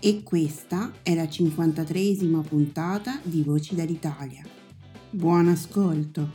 E questa è la 53esima puntata di Voci dall'Italia. Buon ascolto!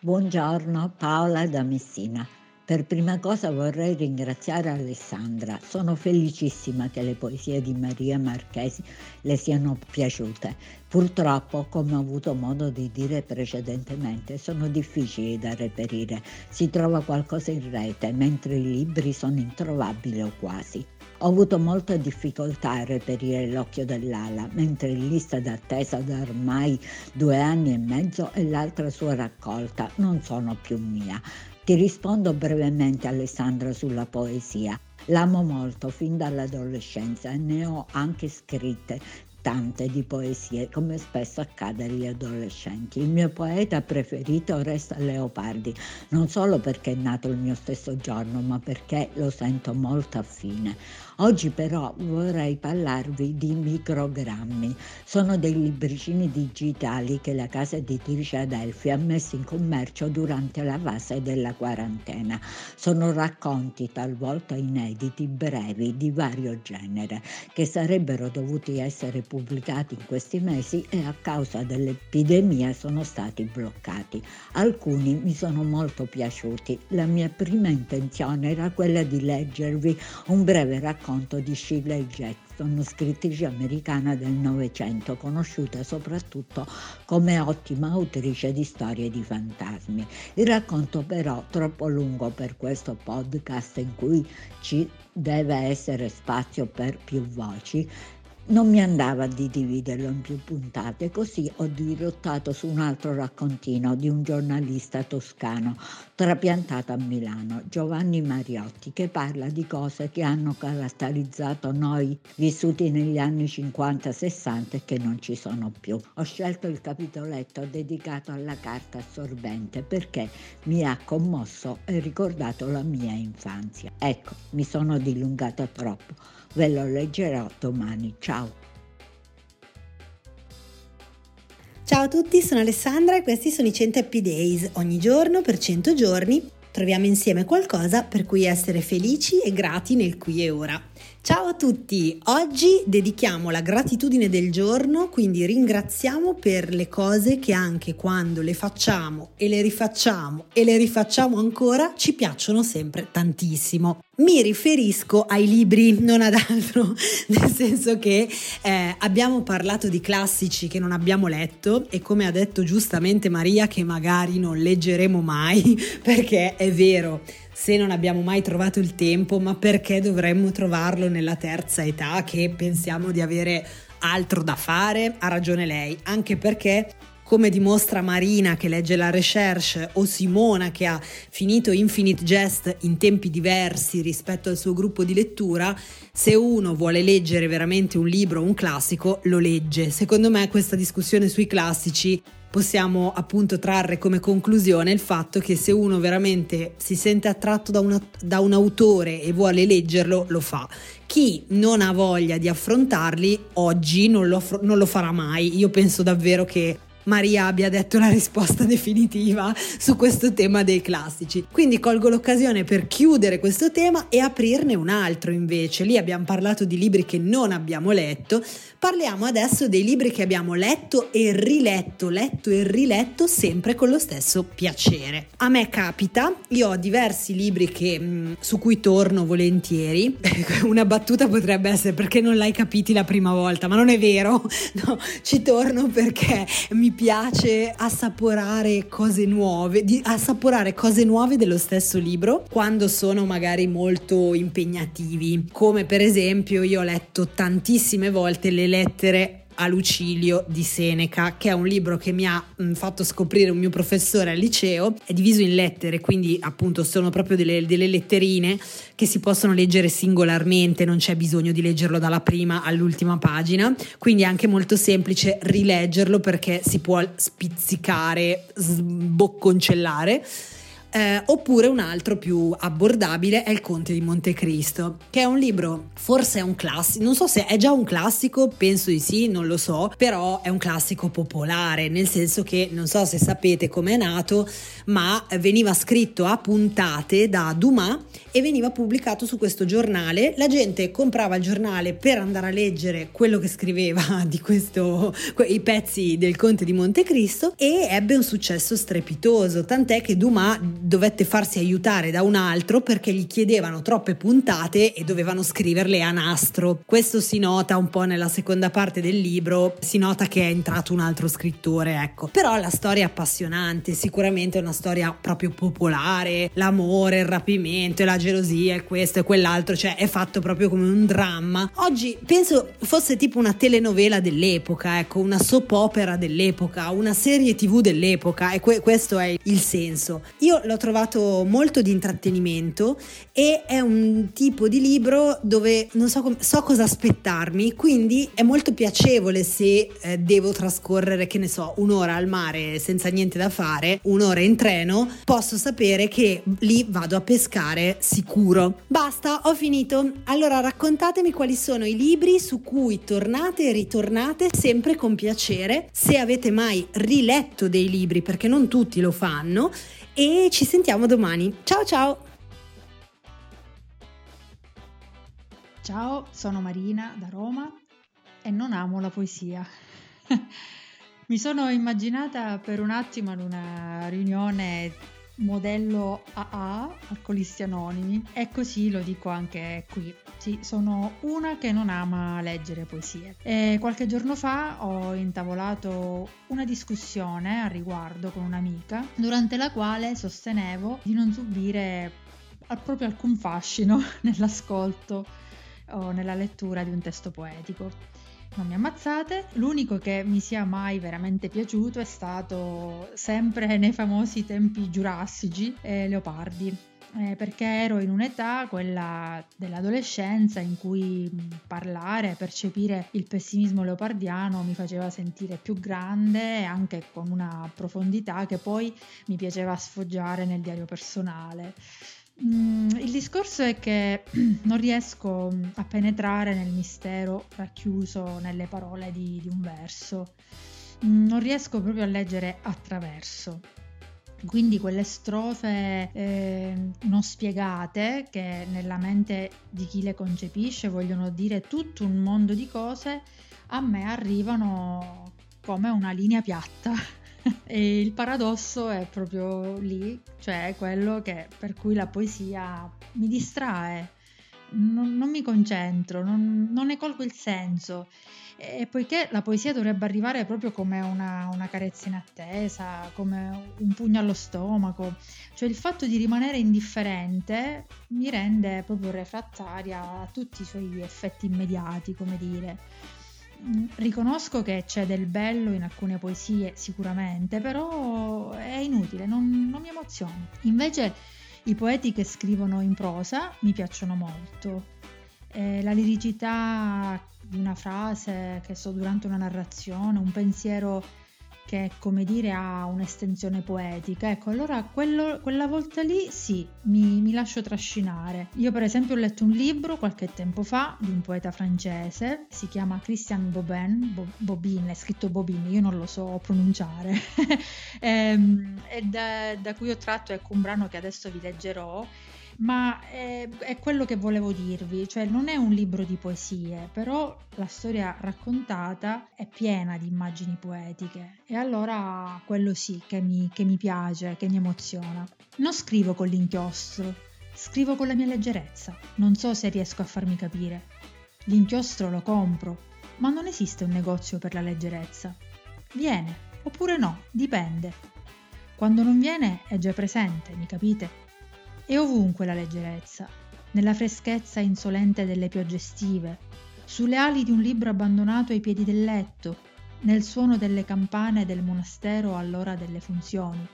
Buongiorno, Paola da Messina. Per prima cosa vorrei ringraziare Alessandra. Sono felicissima che le poesie di Maria Marchesi le siano piaciute. Purtroppo, come ho avuto modo di dire precedentemente, sono difficili da reperire. Si trova qualcosa in rete, mentre i libri sono introvabili o quasi. Ho avuto molta difficoltà a reperire l'occhio dell'ala, mentre in lista d'attesa da ormai due anni e mezzo e l'altra sua raccolta non sono più mia. Ti rispondo brevemente Alessandra sulla poesia. L'amo molto fin dall'adolescenza e ne ho anche scritte tante di poesie, come spesso accade agli adolescenti. Il mio poeta preferito resta Leopardi, non solo perché è nato il mio stesso giorno, ma perché lo sento molto affine. Oggi però vorrei parlarvi di microgrammi. Sono dei libricini digitali che la casa editrice Adelphi ha messo in commercio durante la fase della quarantena. Sono racconti talvolta inediti, brevi, di vario genere, che sarebbero dovuti essere pubblicati in questi mesi e a causa dell'epidemia sono stati bloccati. Alcuni mi sono molto piaciuti. La mia prima intenzione era quella di leggervi un breve racconto racconto di Shirley Jackson, scrittrice americana del Novecento, conosciuta soprattutto come ottima autrice di storie di fantasmi. Il racconto però troppo lungo per questo podcast in cui ci deve essere spazio per più voci, non mi andava di dividerlo in più puntate, così ho dirottato su un altro raccontino di un giornalista toscano trapiantato a Milano, Giovanni Mariotti, che parla di cose che hanno caratterizzato noi vissuti negli anni 50-60 e che non ci sono più. Ho scelto il capitoletto dedicato alla carta assorbente perché mi ha commosso e ricordato la mia infanzia. Ecco, mi sono dilungata troppo Ve lo leggerò domani. Ciao. Ciao a tutti, sono Alessandra e questi sono i 100 Happy Days. Ogni giorno per 100 giorni troviamo insieme qualcosa per cui essere felici e grati nel qui e ora. Ciao a tutti, oggi dedichiamo la gratitudine del giorno, quindi ringraziamo per le cose che anche quando le facciamo e le rifacciamo e le rifacciamo ancora ci piacciono sempre tantissimo. Mi riferisco ai libri, non ad altro, nel senso che eh, abbiamo parlato di classici che non abbiamo letto e come ha detto giustamente Maria che magari non leggeremo mai, perché è vero, se non abbiamo mai trovato il tempo, ma perché dovremmo trovarlo nella terza età che pensiamo di avere altro da fare? Ha ragione lei, anche perché come dimostra Marina che legge la recherche o Simona che ha finito Infinite Jest in tempi diversi rispetto al suo gruppo di lettura, se uno vuole leggere veramente un libro o un classico, lo legge. Secondo me questa discussione sui classici possiamo appunto trarre come conclusione il fatto che se uno veramente si sente attratto da, una, da un autore e vuole leggerlo, lo fa. Chi non ha voglia di affrontarli oggi non lo, non lo farà mai. Io penso davvero che Maria abbia detto la risposta definitiva su questo tema dei classici. Quindi colgo l'occasione per chiudere questo tema e aprirne un altro invece. Lì abbiamo parlato di libri che non abbiamo letto, parliamo adesso dei libri che abbiamo letto e riletto, letto e riletto sempre con lo stesso piacere. A me capita, io ho diversi libri che, mm, su cui torno volentieri. Una battuta potrebbe essere perché non l'hai capiti la prima volta, ma non è vero. No, ci torno perché mi piace assaporare cose nuove, di assaporare cose nuove dello stesso libro quando sono magari molto impegnativi, come per esempio io ho letto tantissime volte le lettere a Lucilio di Seneca, che è un libro che mi ha mh, fatto scoprire un mio professore al liceo, è diviso in lettere, quindi appunto sono proprio delle, delle, letterine che si possono leggere singolarmente, non c'è bisogno di leggerlo dalla prima all'ultima pagina, quindi è anche molto semplice rileggerlo perché si può spizzicare, sbocconcellare eh, oppure un altro più abbordabile è Il Conte di Montecristo, che è un libro, forse è un classico, non so se è già un classico, penso di sì, non lo so, però è un classico popolare, nel senso che non so se sapete come è nato, ma veniva scritto a puntate da Dumas e veniva pubblicato su questo giornale. La gente comprava il giornale per andare a leggere quello che scriveva di questo, i pezzi del Conte di Montecristo e ebbe un successo strepitoso, tant'è che Dumas dovette farsi aiutare da un altro perché gli chiedevano troppe puntate e dovevano scriverle a nastro. Questo si nota un po' nella seconda parte del libro, si nota che è entrato un altro scrittore, ecco. Però la storia è appassionante, sicuramente è una storia proprio popolare, l'amore, il rapimento, la gelosia e questo e quell'altro, cioè è fatto proprio come un dramma. Oggi penso fosse tipo una telenovela dell'epoca, ecco, una soap opera dell'epoca, una serie tv dell'epoca e que- questo è il senso. Io l'ho l'ho trovato molto di intrattenimento e è un tipo di libro dove non so, com- so cosa aspettarmi, quindi è molto piacevole se eh, devo trascorrere, che ne so, un'ora al mare senza niente da fare, un'ora in treno, posso sapere che lì vado a pescare sicuro. Basta, ho finito. Allora raccontatemi quali sono i libri su cui tornate e ritornate sempre con piacere, se avete mai riletto dei libri, perché non tutti lo fanno e ci sentiamo domani. Ciao ciao! Ciao, sono Marina da Roma e non amo la poesia. Mi sono immaginata per un attimo in una riunione modello AA, Alcolisti Anonimi, e così lo dico anche qui. Sì, sono una che non ama leggere poesie. E qualche giorno fa ho intavolato una discussione al riguardo con un'amica, durante la quale sostenevo di non subire proprio alcun fascino nell'ascolto o nella lettura di un testo poetico non mi ammazzate. L'unico che mi sia mai veramente piaciuto è stato sempre nei famosi tempi giurassici, eh, Leopardi. Eh, perché ero in un'età, quella dell'adolescenza, in cui parlare, percepire il pessimismo leopardiano mi faceva sentire più grande e anche con una profondità che poi mi piaceva sfoggiare nel diario personale. Mm, il discorso è che non riesco mm, a penetrare nel mistero racchiuso nelle parole di, di un verso, mm, non riesco proprio a leggere attraverso. Quindi quelle strofe eh, non spiegate che nella mente di chi le concepisce vogliono dire tutto un mondo di cose, a me arrivano come una linea piatta e il paradosso è proprio lì, cioè quello che, per cui la poesia mi distrae, non, non mi concentro, non, non, ne colgo il senso. E poiché la poesia dovrebbe arrivare proprio come una, una carezza in attesa, come un pugno allo stomaco, cioè il fatto di rimanere indifferente mi rende proprio refrattaria a tutti i suoi effetti immediati, come dire riconosco che c'è del bello in alcune poesie sicuramente, però è inutile, non, non mi emoziona. Invece i poeti che scrivono in prosa mi piacciono molto. Eh, la liricità di una frase, che so, durante una narrazione, un pensiero che come dire ha un'estensione poetica. Ecco, allora quello, quella volta lì sì, mi, mi, lascio trascinare. Io per esempio ho letto un libro qualche tempo fa di un poeta francese, si chiama Christian Bobin, Bo, Bobin, è scritto Bobin, io non lo so pronunciare, ehm, e da, da cui ho tratto ecco un brano che adesso vi leggerò ma è, è, quello che volevo dirvi, cioè non è un libro di poesie, però la storia raccontata è piena di immagini poetiche e allora quello sì che mi, che mi piace, che mi emoziona. Non scrivo con l'inchiostro, scrivo con la mia leggerezza, non so se riesco a farmi capire. L'inchiostro lo compro, ma non esiste un negozio per la leggerezza. Viene, oppure no, dipende. Quando non viene è già presente, mi capite? È ovunque la leggerezza, nella freschezza insolente delle piogge estive, sulle ali di un libro abbandonato ai piedi del letto, nel suono delle campane del monastero all'ora delle funzioni,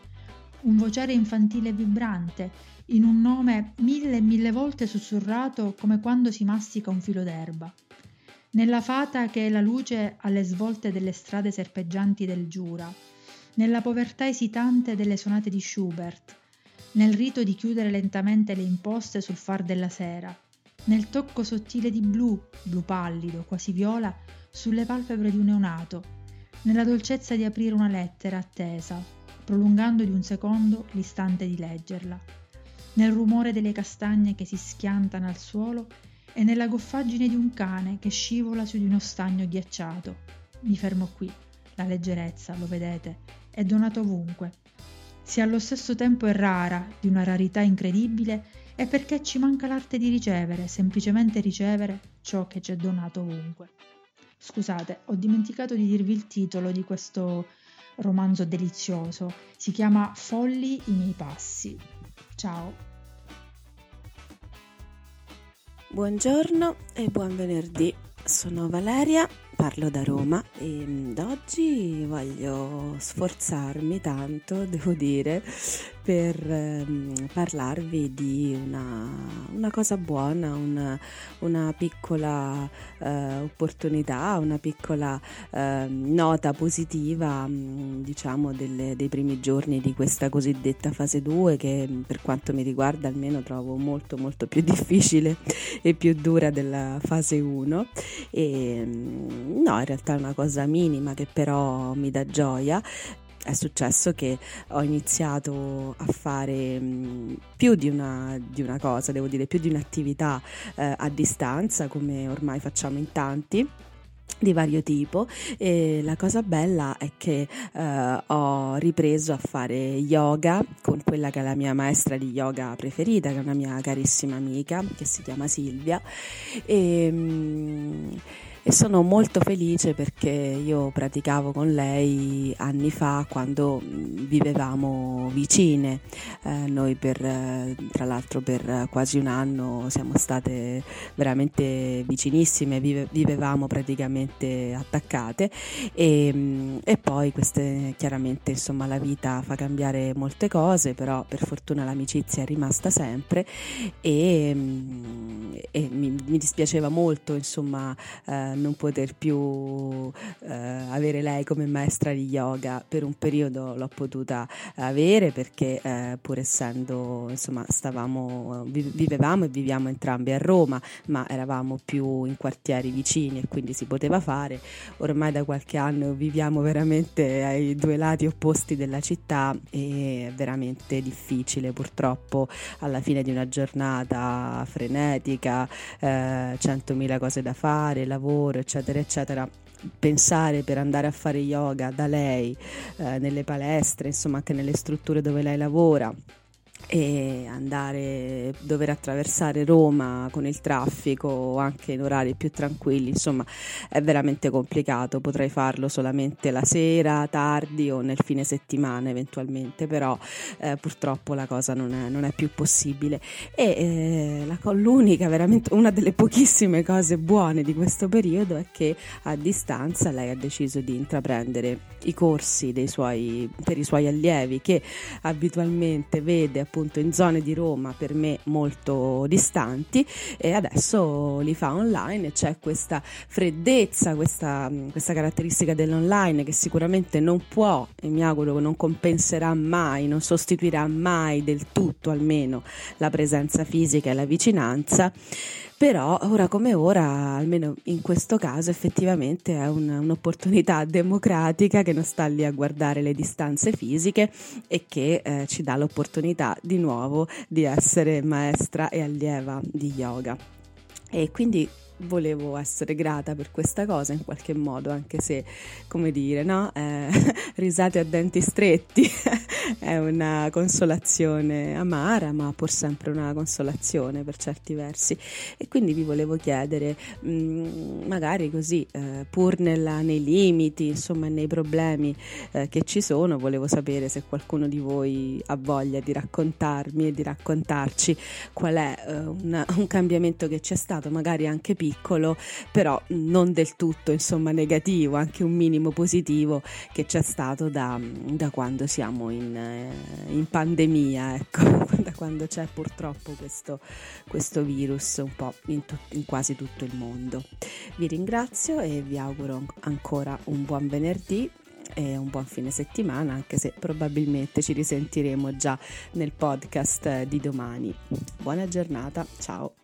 un vociare infantile e vibrante, in un nome mille e mille volte sussurrato come quando si mastica un filo d'erba. Nella fata che è la luce alle svolte delle strade serpeggianti del Giura, nella povertà esitante delle sonate di Schubert, nel rito di chiudere lentamente le imposte sul far della sera, nel tocco sottile di blu, blu pallido, quasi viola, sulle palpebre di un neonato, nella dolcezza di aprire una lettera attesa, prolungando di un secondo l'istante di leggerla, nel rumore delle castagne che si schiantano al suolo e nella goffaggine di un cane che scivola su di uno stagno ghiacciato. Mi fermo qui. La leggerezza, lo vedete, è donata ovunque, se allo stesso tempo è rara, di una rarità incredibile, è perché ci manca l'arte di ricevere, semplicemente ricevere ciò che ci è donato ovunque. Scusate, ho dimenticato di dirvi il titolo di questo romanzo delizioso. Si chiama Folli i miei passi. Ciao. Buongiorno e buon venerdì. Sono Valeria parlo da Roma e mm, da oggi voglio sforzarmi tanto, devo dire, per ehm, parlarvi di una, una, cosa buona, una, una piccola eh, opportunità, una piccola eh, nota positiva, mm, diciamo, delle, dei primi giorni di questa cosiddetta fase 2 che mm, per quanto mi riguarda almeno trovo molto molto più difficile e più dura della fase 1 e no, in realtà è una cosa minima che però mi dà gioia è successo che ho iniziato a fare più di una, di una, cosa, devo dire, più di un'attività eh, a distanza, come ormai facciamo in tanti di vario tipo. E la cosa bella è che eh, ho ripreso a fare yoga con quella che è la mia maestra di yoga preferita che è una mia carissima amica che si chiama Silvia. E, mh, e sono molto felice perché io praticavo con lei anni fa quando vivevamo vicine. Eh, noi per, tra l'altro per quasi un anno siamo state veramente vicinissime, vive, vivevamo praticamente attaccate e, e poi queste chiaramente insomma la vita fa cambiare molte cose, però per fortuna l'amicizia è rimasta sempre e, e mi, mi, dispiaceva molto insomma eh, non poter più eh, avere lei come maestra di yoga. Per un periodo l'ho potuta avere perché eh, pur essendo insomma stavamo vivevamo e viviamo entrambi a Roma ma eravamo più in quartieri vicini e quindi si poteva fare. Ormai da qualche anno viviamo veramente ai due lati opposti della città e è veramente difficile purtroppo alla fine di una giornata frenetica eh, 100.000 cose da fare lavoro lavoro, eccetera, eccetera, pensare per andare a fare yoga da lei eh, nelle palestre, insomma anche nelle strutture dove lei lavora e andare dover attraversare Roma con il traffico anche in orari più tranquilli insomma è veramente complicato. Potrei farlo solamente la sera tardi o nel fine settimana eventualmente però eh, purtroppo la cosa non è, non è più possibile. E eh, la, l'unica veramente una delle pochissime cose buone di questo periodo è che a distanza lei ha deciso di intraprendere i corsi dei suoi, per i suoi allievi che abitualmente vede appunto in zone di Roma per me molto distanti e adesso li fa online e c'è questa freddezza, questa, questa caratteristica dell'online che sicuramente non può e mi auguro non compenserà mai, non sostituirà mai del tutto almeno la presenza fisica e la vicinanza però ora come ora, almeno in questo caso, effettivamente è un, un'opportunità democratica che non sta lì a guardare le distanze fisiche e che eh, ci dà l'opportunità di nuovo di essere maestra e allieva di yoga. E quindi volevo essere grata per questa cosa in qualche modo, anche se, come dire, no? Eh, risate a denti stretti è una consolazione amara, ma pur sempre una consolazione per certi versi. E quindi vi volevo chiedere, mm, magari così, eh, pur nella, nei limiti, insomma, nei problemi eh, che ci sono, volevo sapere se qualcuno di voi ha voglia di raccontarmi e di raccontarci qual è eh, un cambiamento che c'è stato, magari anche piccolo però non del tutto insomma negativo, anche un minimo positivo che c'è stato da, da quando siamo in, in, pandemia, ecco, da quando c'è purtroppo questo, questo virus un po' in, tu, in quasi tutto il mondo. Vi ringrazio e vi auguro ancora un buon venerdì e un buon fine settimana, anche se probabilmente ci risentiremo già nel podcast di domani. Buona giornata, ciao!